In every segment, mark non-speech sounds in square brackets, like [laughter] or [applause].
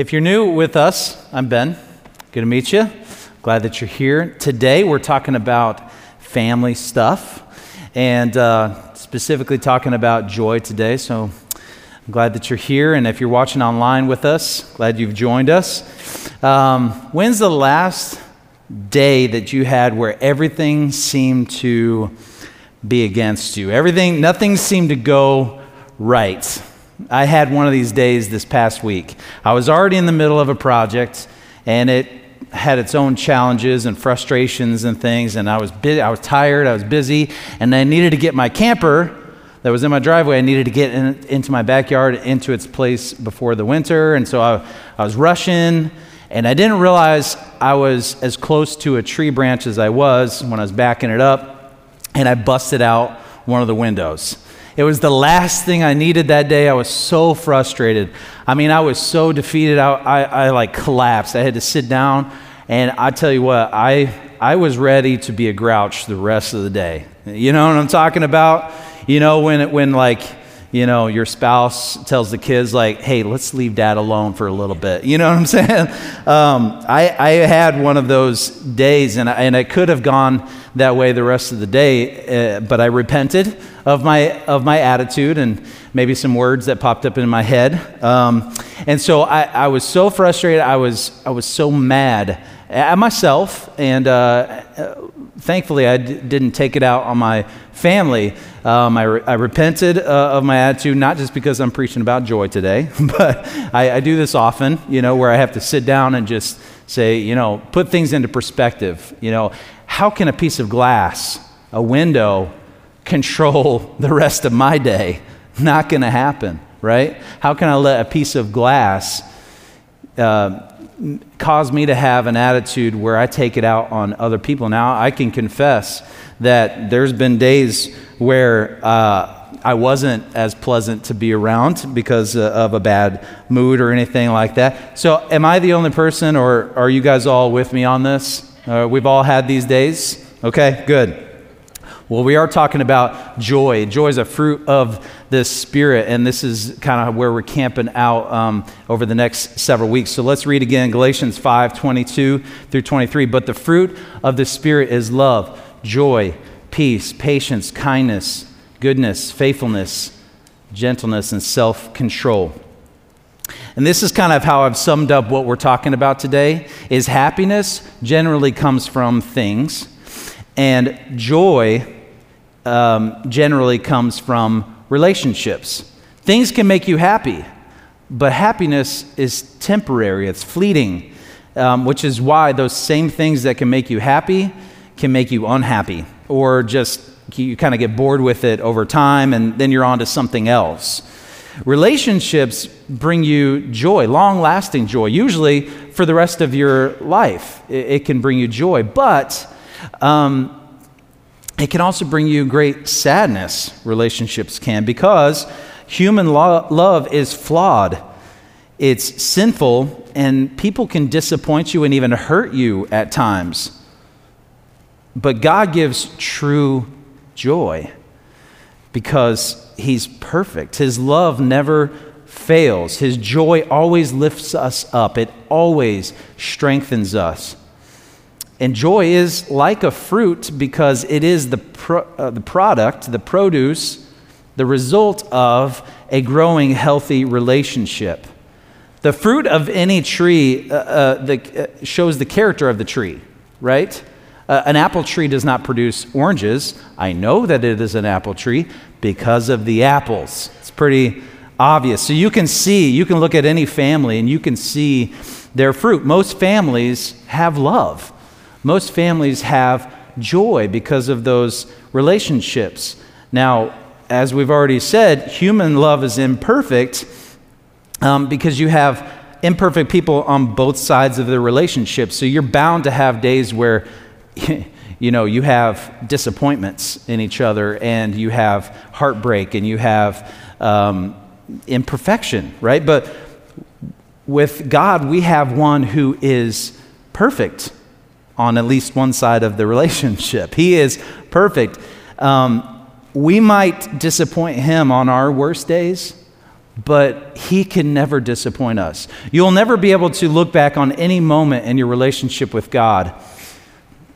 If you're new with us, I'm Ben. Good to meet you. Glad that you're here. Today, we're talking about family stuff and uh, specifically talking about joy today. So I'm glad that you're here. And if you're watching online with us, glad you've joined us. Um, when's the last day that you had where everything seemed to be against you? Everything, nothing seemed to go right. I had one of these days this past week. I was already in the middle of a project, and it had its own challenges and frustrations and things. And I was busy, I was tired, I was busy, and I needed to get my camper that was in my driveway. I needed to get in, into my backyard, into its place before the winter, and so I, I was rushing. And I didn't realize I was as close to a tree branch as I was when I was backing it up, and I busted out one of the windows. It was the last thing I needed that day. I was so frustrated. I mean, I was so defeated. I, I, I like collapsed. I had to sit down, and I tell you what, I, I was ready to be a grouch the rest of the day. You know what I'm talking about? You know, when, it, when like, you know, your spouse tells the kids, like, hey, let's leave dad alone for a little bit. You know what I'm [laughs] saying? Um, I, I had one of those days, and I, and I could have gone that way the rest of the day, uh, but I repented of my, of my attitude and maybe some words that popped up in my head. Um, and so I, I was so frustrated. I was, I was so mad at myself, and uh, thankfully I d- didn't take it out on my family. Um, I, re- I, repented uh, of my attitude, not just because I'm preaching about joy today, [laughs] but I, I, do this often, you know, where I have to sit down and just say, you know, put things into perspective. You know, how can a piece of glass, a window, control [laughs] the rest of my day? Not going to happen, right? How can I let a piece of glass uh, cause me to have an attitude where I take it out on other people? Now, I can confess that there's been days where uh, I wasn't as pleasant to be around because uh, of a bad mood or anything like that. So, am I the only person, or are you guys all with me on this? Uh, we've all had these days? Okay, good. Well, we are talking about joy. Joy is a fruit of the Spirit, and this is kind of where we're camping out um, over the next several weeks. So let's read again Galatians 5 22 through 23. But the fruit of the Spirit is love, joy, peace, patience, kindness, goodness, faithfulness, gentleness, and self control. And this is kind of how I've summed up what we're talking about today is happiness generally comes from things and joy um, generally comes from relationships. Things can make you happy, but happiness is temporary, it's fleeting, um, which is why those same things that can make you happy can make you unhappy or just you kind of get bored with it over time and then you're on to something else. Relationships bring you joy, long lasting joy, usually for the rest of your life. It, it can bring you joy, but um, it can also bring you great sadness, relationships can, because human lo- love is flawed. It's sinful, and people can disappoint you and even hurt you at times. But God gives true joy because He's perfect. His love never fails. His joy always lifts us up, it always strengthens us. And joy is like a fruit because it is the, pro, uh, the product, the produce, the result of a growing, healthy relationship. The fruit of any tree uh, uh, the, uh, shows the character of the tree, right? Uh, an apple tree does not produce oranges. I know that it is an apple tree because of the apples. It's pretty obvious. So you can see, you can look at any family and you can see their fruit. Most families have love. Most families have joy because of those relationships. Now, as we've already said, human love is imperfect um, because you have imperfect people on both sides of the relationship. So you're bound to have days where, [laughs] you know, you have disappointments in each other and you have heartbreak and you have um, imperfection, right? But with God, we have one who is perfect on at least one side of the relationship. He is perfect. Um, we might disappoint him on our worst days, but He can never disappoint us. You'll never be able to look back on any moment in your relationship with God,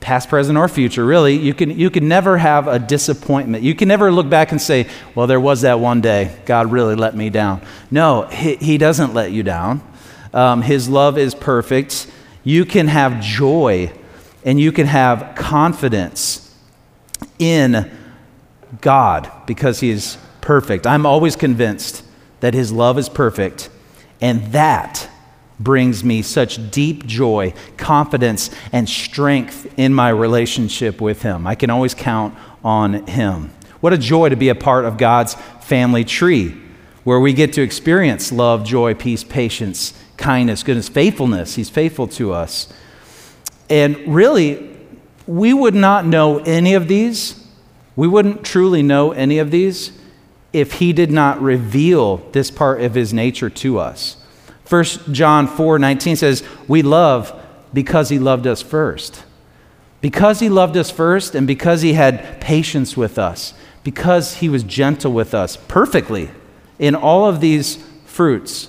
past, present, or future, really. You can, you can never have a disappointment. You can never look back and say, well, there was that one day God really let me down. No, He, he doesn't let you down. Um, his love is perfect. You can have joy and you can have confidence in God because He is perfect. I'm always convinced that His love is perfect, and that brings me such deep joy, confidence, and strength in my relationship with Him. I can always count on Him. What a joy to be a part of God's family tree, where we get to experience love, joy, peace, patience, kindness, goodness, faithfulness. He's faithful to us. And really, we would not know any of these, we wouldn't truly know any of these if he did not reveal this part of his nature to us. 1 John 4 19 says, We love because he loved us first. Because he loved us first, and because he had patience with us, because he was gentle with us perfectly in all of these fruits,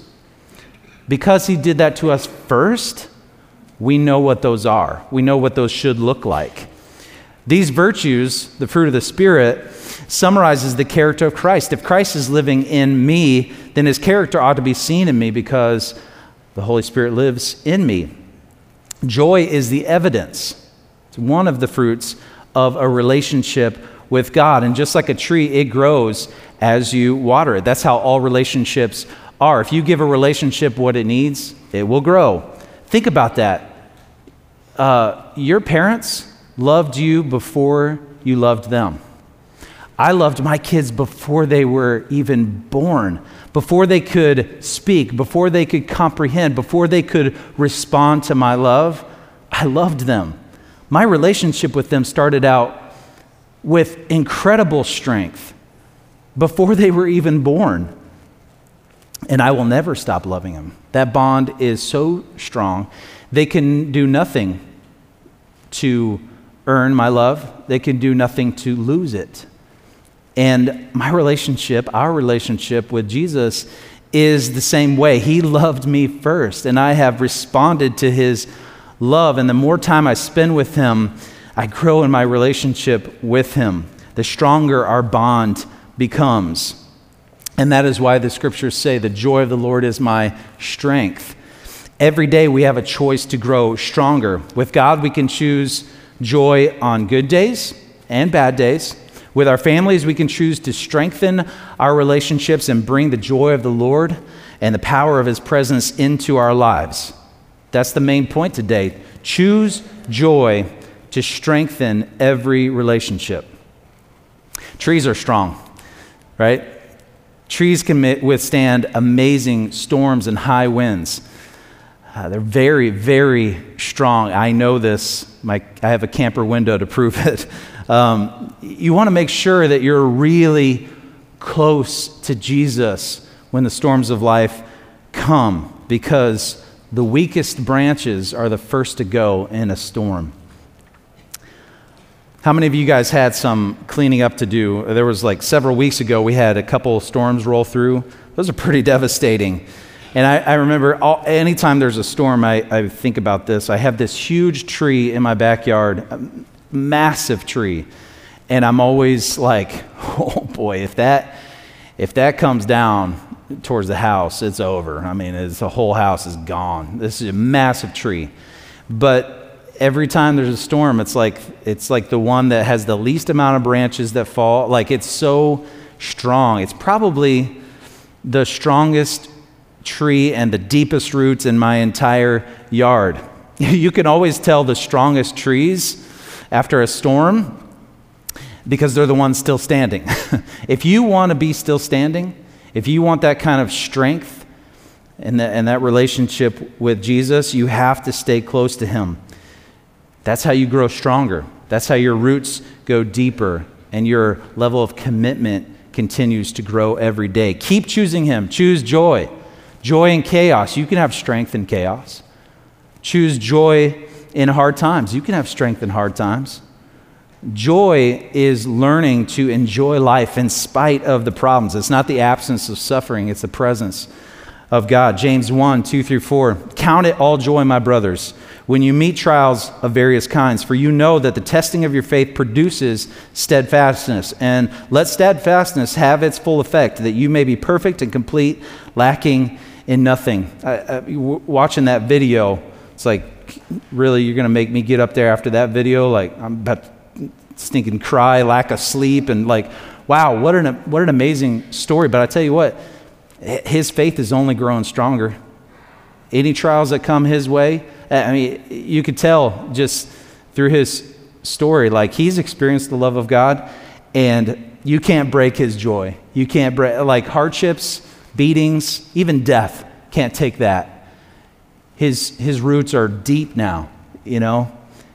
because he did that to us first, we know what those are. We know what those should look like. These virtues, the fruit of the Spirit, summarizes the character of Christ. If Christ is living in me, then his character ought to be seen in me because the Holy Spirit lives in me. Joy is the evidence, it's one of the fruits of a relationship with God. And just like a tree, it grows as you water it. That's how all relationships are. If you give a relationship what it needs, it will grow. Think about that. Uh, your parents, loved you before you loved them. I loved my kids before they were even born, before they could speak, before they could comprehend, before they could respond to my love. I loved them. My relationship with them started out with incredible strength before they were even born. And I will never stop loving them. That bond is so strong. They can do nothing to earn my love, they can do nothing to lose it. And my relationship, our relationship with Jesus, is the same way. He loved me first, and I have responded to his love. And the more time I spend with him, I grow in my relationship with him. The stronger our bond becomes. And that is why the scriptures say, The joy of the Lord is my strength. Every day we have a choice to grow stronger. With God, we can choose joy on good days and bad days. With our families, we can choose to strengthen our relationships and bring the joy of the Lord and the power of His presence into our lives. That's the main point today. Choose joy to strengthen every relationship. Trees are strong, right? Trees can withstand amazing storms and high winds. Uh, they're very, very strong. I know this. My, I have a camper window to prove it. [laughs] Um, you want to make sure that you're really close to Jesus when the storms of life come because the weakest branches are the first to go in a storm. How many of you guys had some cleaning up to do? There was like several weeks ago, we had a couple storms roll through. Those are pretty [laughs] devastating. And I, I remember all, anytime there's a storm, I, I think about this. I have this huge tree in my backyard, a massive tree. And I'm always like, [laughs] oh boy, if that, if that comes down towards the house, it's over. I mean, it's, the whole house is gone. This is a massive tree. But every time there's a storm, it's like, it's like the one that has the least amount of branches that fall. Like it's so strong. It's probably the strongest tree and the deepest roots in my entire yard. [laughs] You can always tell the strongest trees after a storm because they're the ones still standing. [laughs] if you want to be still standing, if you want that kind of strength and that, and that relationship with Jesus, you have to stay close to Him. That's how you grow stronger. That's how your roots go deeper and your level of commitment continues to grow every day. Keep choosing Him. Choose joy. Joy in chaos. You can have strength in chaos. Choose joy in hard times. You can have strength in hard times. Joy is learning to enjoy life in spite of the problems. It's not the absence of suffering, it's the presence of God. James 1 2 through 4. Count it all joy, my brothers, when you meet trials of various kinds, for you know that the testing of your faith produces steadfastness. And let steadfastness have its full effect, that you may be perfect and complete, lacking in nothing. I, I, watching that video, it's like, really, you're going to make me get up there after that video? Like, I'm about to stinking cry, lack of sleep, and like, wow, what an, what an amazing story. But I tell you what, his faith is only growing stronger. Any trials that come his way, I mean, you could tell just through his story, like he's experienced the love of God, and you can't break his joy. You can't break, like hardships, beatings, even death can't take that. His, his roots are deep now, you know,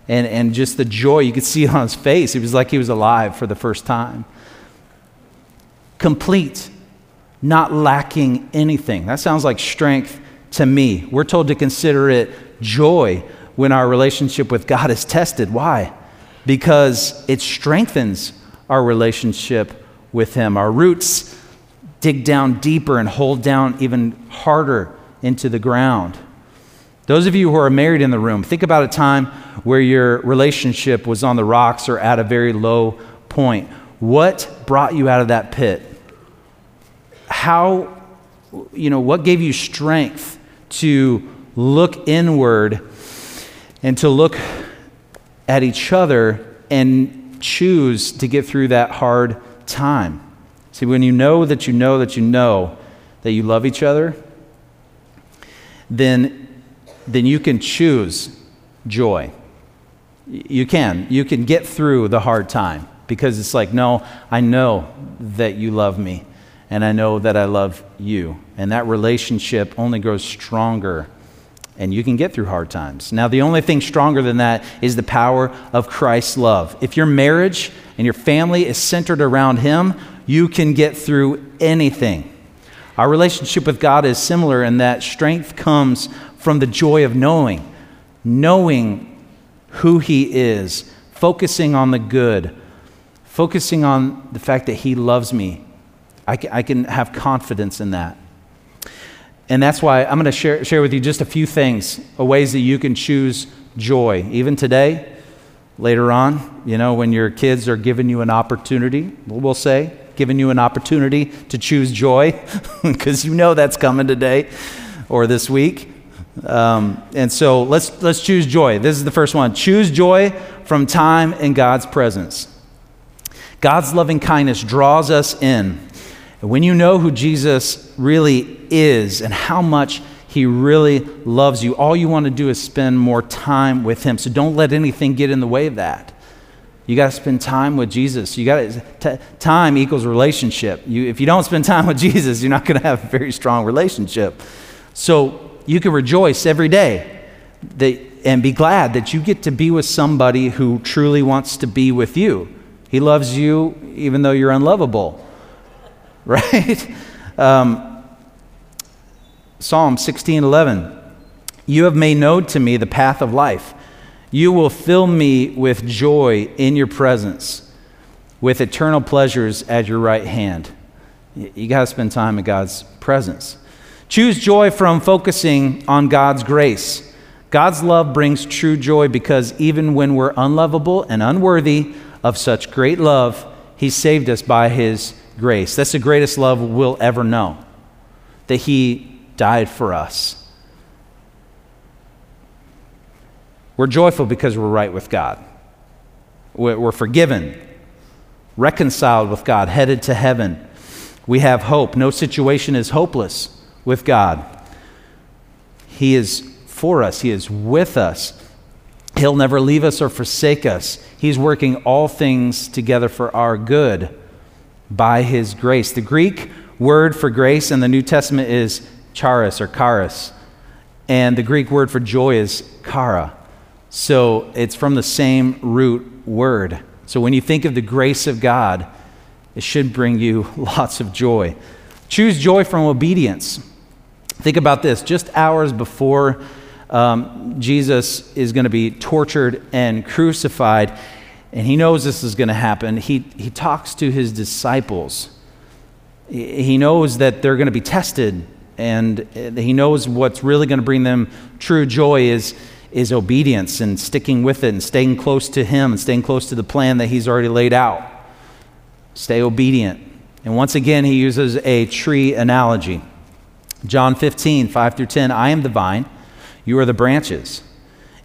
and, and just the joy, you could see it on his face. It was like he was alive for the first time. Complete not lacking anything. That sounds like strength to me. We're told to consider it joy when our relationship with God is tested. Why? Because it strengthens our relationship with Him. Our roots dig down deeper and hold down even harder into the ground. Those of you who are married in the room, think about a time where your relationship was on the rocks or at a very low point. What brought you out of that pit? how, you know, what gave you strength to look inward and to look at each other and choose to get through that hard time? See, when you know that you know that you know that you love each other, then, then you can choose joy. You can. You can get through the hard time because it's like, no, I know that you love me and I know that I love you. And that relationship only grows stronger, and you can get through hard times. Now, the only thing stronger than that is the power of Christ's love. If your marriage and your family is centered around Him, you can get through anything. Our relationship with God is similar in that strength comes from the joy of knowing, knowing who He is, focusing on the good, focusing on the fact that He loves me I can, have confidence in that. And that's why I'm going to share, share with you just a few things, ways that you can choose joy. Even today, later on, you know, when your kids are giving you an opportunity, we'll say, giving you an opportunity to choose joy, [laughs] because you know that's coming today or this week. Um, and so let's, let's choose joy. This is the first one. Choose joy from time in God's presence. God's loving kindness draws us in when you know who Jesus really is and how much he really loves you, all you want to do is spend more time with him. So don't let anything get in the way of that. You got to spend time with Jesus. You got to time equals relationship. You, if you don't spend time with [laughs] Jesus, you're not going to have a very strong relationship. So you can rejoice every day that, and be glad that you get to be with somebody who truly wants to be with you. He loves you even though you're unlovable. [laughs] right? Um, Psalm 16 11. You have made known to me the path of life. You will fill me with joy in your presence, with eternal pleasures at your right hand. You got to spend time in God's presence. Choose joy from focusing on God's grace. God's love brings true joy because even when we're unlovable and unworthy of such great love, He saved us by His grace. That's the greatest love we'll ever know, that He died for us. We're joyful because we're right with God. We're forgiven, reconciled with God, headed to heaven. We have hope. No situation is hopeless with God. He is for us, He is with us. He'll never leave us or forsake us. He's working all things together for our good by his grace. The Greek word for grace in the New Testament is charis or charis, and the Greek word for joy is chara. So it's from the same root word. So when you think of the grace of God, it should bring you [laughs] lots of joy. Choose joy from obedience. Think about this just hours before um, Jesus is going to be tortured and crucified, and he knows this is going to happen, he, he talks to his disciples. He knows that they're going to be tested, and he knows what's really going to bring them true joy is, is obedience and sticking with it and staying close to him and staying close to the plan that he's already laid out. Stay obedient. And once again, he uses a tree analogy. John 15, 5 through 10 I am the vine, you are the branches.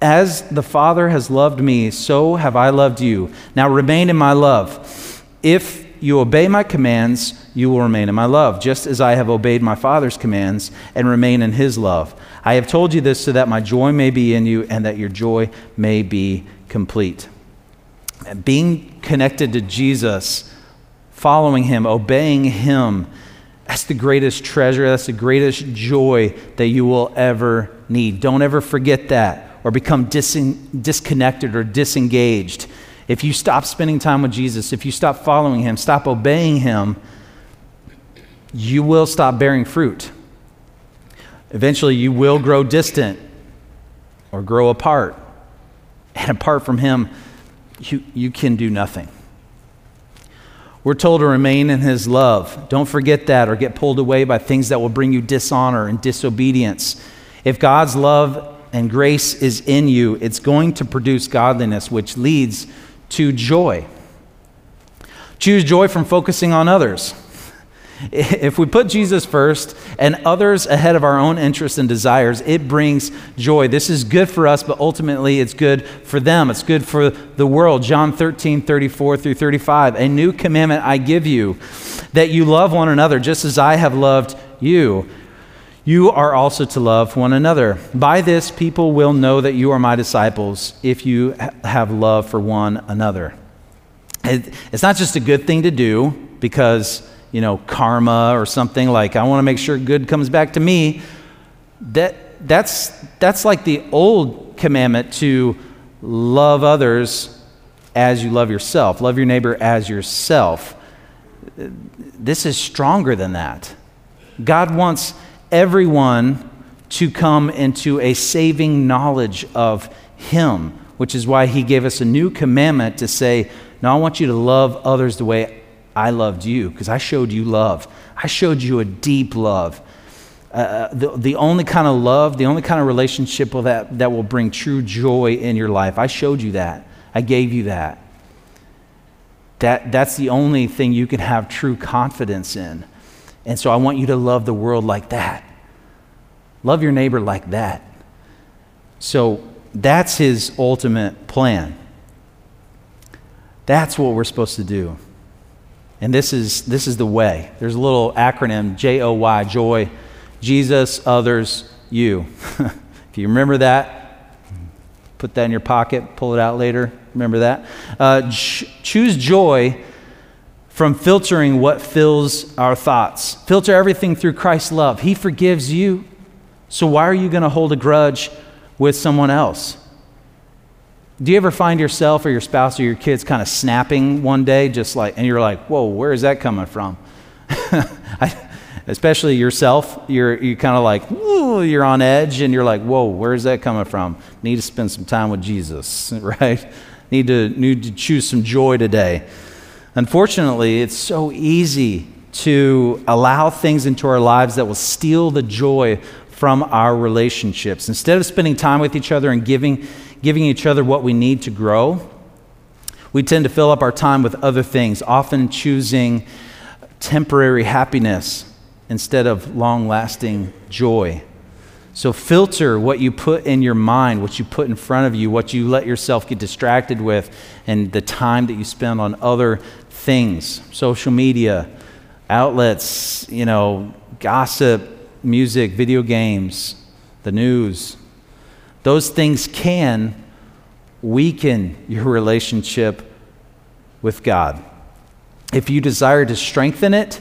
As the Father has loved me, so have I loved you. Now remain in my love. If you obey my commands, you will remain in my love, just as I have obeyed my Father's commands and remain in his love. I have told you this so that my joy may be in you and that your joy may be complete. Being connected to Jesus, following him, obeying him, that's the greatest treasure, that's the greatest joy that you will ever need. Don't ever forget that or become dis- disconnected or disengaged, if you stop spending time with Jesus, if you stop following him, stop obeying him, you will stop bearing fruit. Eventually, you will grow distant or grow apart. And apart from him, you, you can do nothing. We're told to remain in his love. Don't forget that or get pulled away by things that will bring you dishonor and disobedience. If God's love and grace is in you, it's going to produce godliness, which leads to joy. Choose joy from focusing on others. If we put Jesus first and others ahead of our own interests and desires, it brings joy. This is good for us, but ultimately it's good for them. It's good for the world. John 13, 34 through 35. A new commandment I give you, that you love one another just as I have loved you you are also to love one another. By this, people will know that you are my disciples if you have love for one another. It's not just a good thing to do because, you know, karma or something like I want to make sure good comes back to me. That, that's, that's like the old commandment to love others as you love yourself, love your neighbor as yourself. This is stronger than that. God wants everyone to come into a saving knowledge of Him, which is why He gave us a new commandment to say, No, I want you to love others the way I loved you, because I showed you love. I showed you a deep love. Uh, uh, the, the only kind of love, the only kind of relationship that, that will bring true joy in your life. I showed you that. I gave you that. that. That's the only thing you can have true confidence in. And so I want you to love the world like that. Love your neighbor like that. So that's his ultimate plan. That's what we're supposed to do. And this is, this is the way. There's a little acronym J O Y, joy, Jesus, others, you. [laughs] if you remember that, put that in your pocket, pull it out later. Remember that? Uh, ch- choose joy from filtering what fills our thoughts. Filter everything through Christ's love. He forgives you. So why are you going to hold a grudge with someone else? Do you ever find yourself or your spouse or your kids kind of snapping one day, just like, and you're like, whoa, where is that coming from? [laughs] I, especially yourself, you're, you're kind of like, ooh, you're on edge, and you're like, whoa, where is that coming from? Need to spend some time with Jesus, [laughs] right? Need to, need to choose some joy today. Unfortunately, it's so easy to allow things into our lives that will steal the joy from our relationships. Instead of spending time with each other and giving, giving each other what we need to grow, we tend to fill up our time with other things, often choosing temporary happiness instead of long lasting joy. So filter what you put in your mind, what you put in front of you, what you let yourself get distracted with, and the time that you spend on other things, social media, outlets, you know, gossip, music, video games, the news. Those things can weaken your relationship with God. If you desire to strengthen it,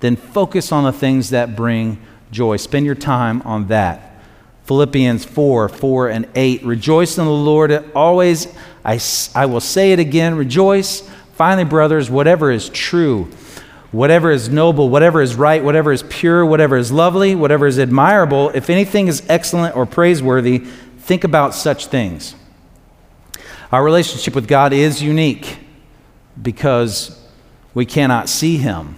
then focus on the things that bring joy. Spend your time on that. Philippians 4 4 and 8. Rejoice in the Lord always. I, I will say it again rejoice. Finally, brothers, whatever is true, whatever is noble, whatever is right, whatever is pure, whatever is lovely, whatever is admirable, if anything is excellent or praiseworthy, think about such things. Our relationship with God is unique because we cannot see Him.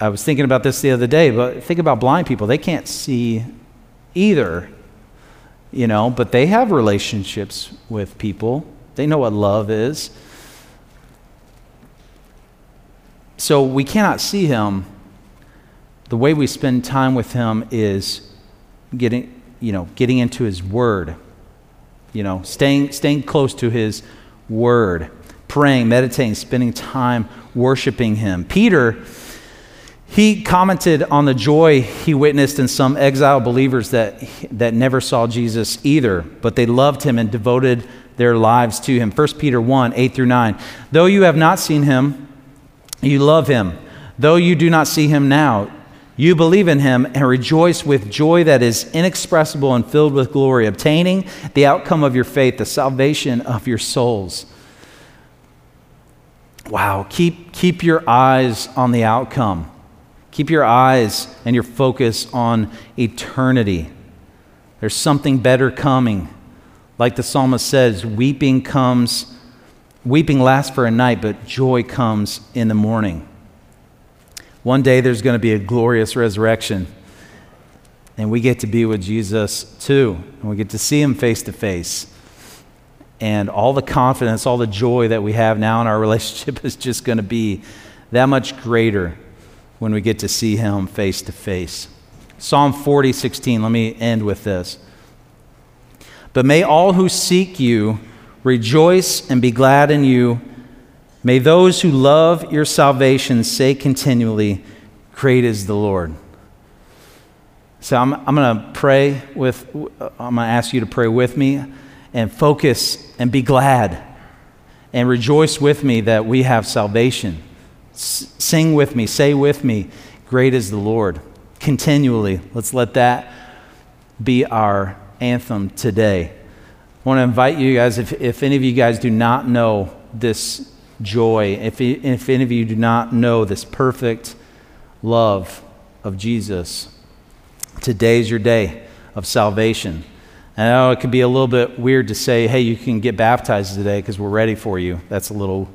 I was thinking about this the other day, but think about blind people. They can't see either, you know, but they have relationships with people. They know what love is. So we cannot see him. The way we spend time with him is getting, you know, getting into his word. You know, staying staying close to his word, praying, meditating, spending time worshiping him. Peter he commented on the joy he witnessed in some exiled believers that, that never saw Jesus either, but they loved him and devoted their lives to him. 1 Peter 1 8 through 9. Though you have not seen him, you love him. Though you do not see him now, you believe in him and rejoice with joy that is inexpressible and filled with glory, obtaining the outcome of your faith, the salvation of your souls. Wow, keep, keep your eyes on the outcome. Keep your eyes and your focus on eternity. There's something better coming. Like the psalmist says, weeping comes, weeping lasts for a night, but joy comes in the morning. One day there's going to be a glorious resurrection, and we get to be with Jesus too, and we get to see him face to face. And all the confidence, all the joy that we have now in our [laughs] relationship is just going to be that much greater when we get to see him face to face. Psalm 40, 16, let me end with this. But may all who seek you rejoice and be glad in you. May those who love your salvation say continually, Great is the Lord. So I'm, I'm going to pray with, uh, I'm going to ask you to pray with me and focus and be glad and rejoice with me that we have salvation sing with me, say with me, Great is the Lord. Continually, let's let that be our anthem today. I want to invite you guys, if, if any of you guys do not know this joy, if, if any of you do not know this perfect love of Jesus, today's your day of salvation. I know it could be a little bit weird to say, hey, you can get baptized today because we're ready for you. That's a little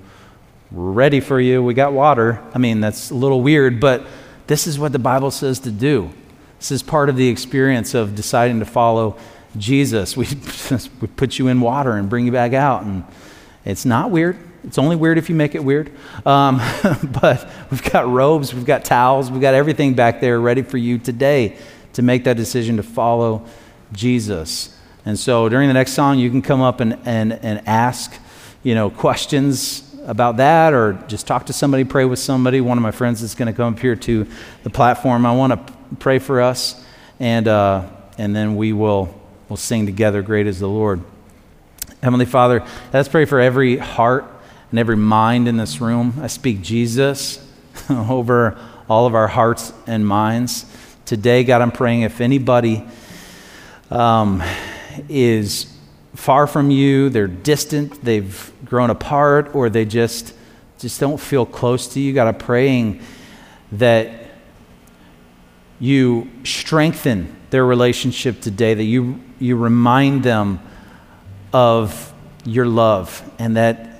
ready for you. We got water. I mean, that's a little weird, but this is what the Bible says to do. This is part of the experience of deciding to follow Jesus. We, [laughs] we put you in water and bring you back out. And it's not weird. It's only weird if you make it weird. Um, [laughs] but we've got robes, we've got towels, we've got everything back there ready for you today to make that decision to follow Jesus. And so during the next song, you can come up and, and, and ask, you know, questions about that or just talk to somebody, pray with somebody. One of my friends is going to come up here to the platform. I want to pray for us, and, uh, and then we will we'll sing together, Great is the Lord. Heavenly Father, let's pray for every heart and every mind in this room. I speak Jesus [laughs] over all of our hearts and minds. Today, God, I'm praying if anybody um, is far from you, they're distant, they've grown apart, or they just just don't feel close to you. God, I'm praying that you strengthen their relationship today, that you, you remind them of your love, and that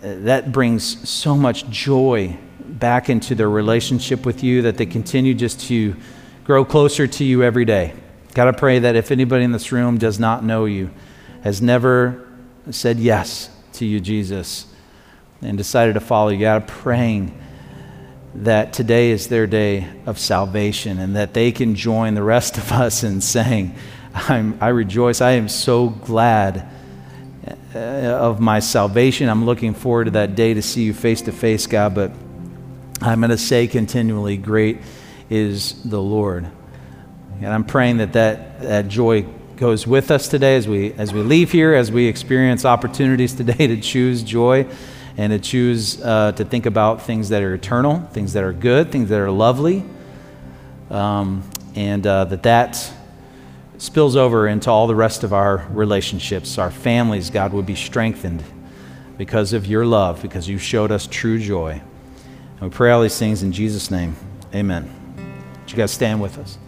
that brings so much joy back into their relationship with you, that they continue just to grow closer to you every day. God, I pray that if anybody in this room does not know you, has never said yes to you, Jesus, and decided to follow you, God, of praying that today is their day of salvation and that they can join the rest of us in saying, I'm, i rejoice. I am so glad uh, of my salvation. I'm looking forward to that day to see you face to face, God. But I'm going to say continually, Great is the Lord. And I'm praying that that, that joy goes with us today as we, as we leave here, as we experience opportunities today to choose joy and to choose uh, to think about things that are eternal, things that are good, things that are lovely, um, and uh, that that spills over into all the rest of our relationships. Our families, God, would be strengthened because of your love, because you showed us true joy. And we pray all these things in Jesus' name. Amen. Would you guys stand with us?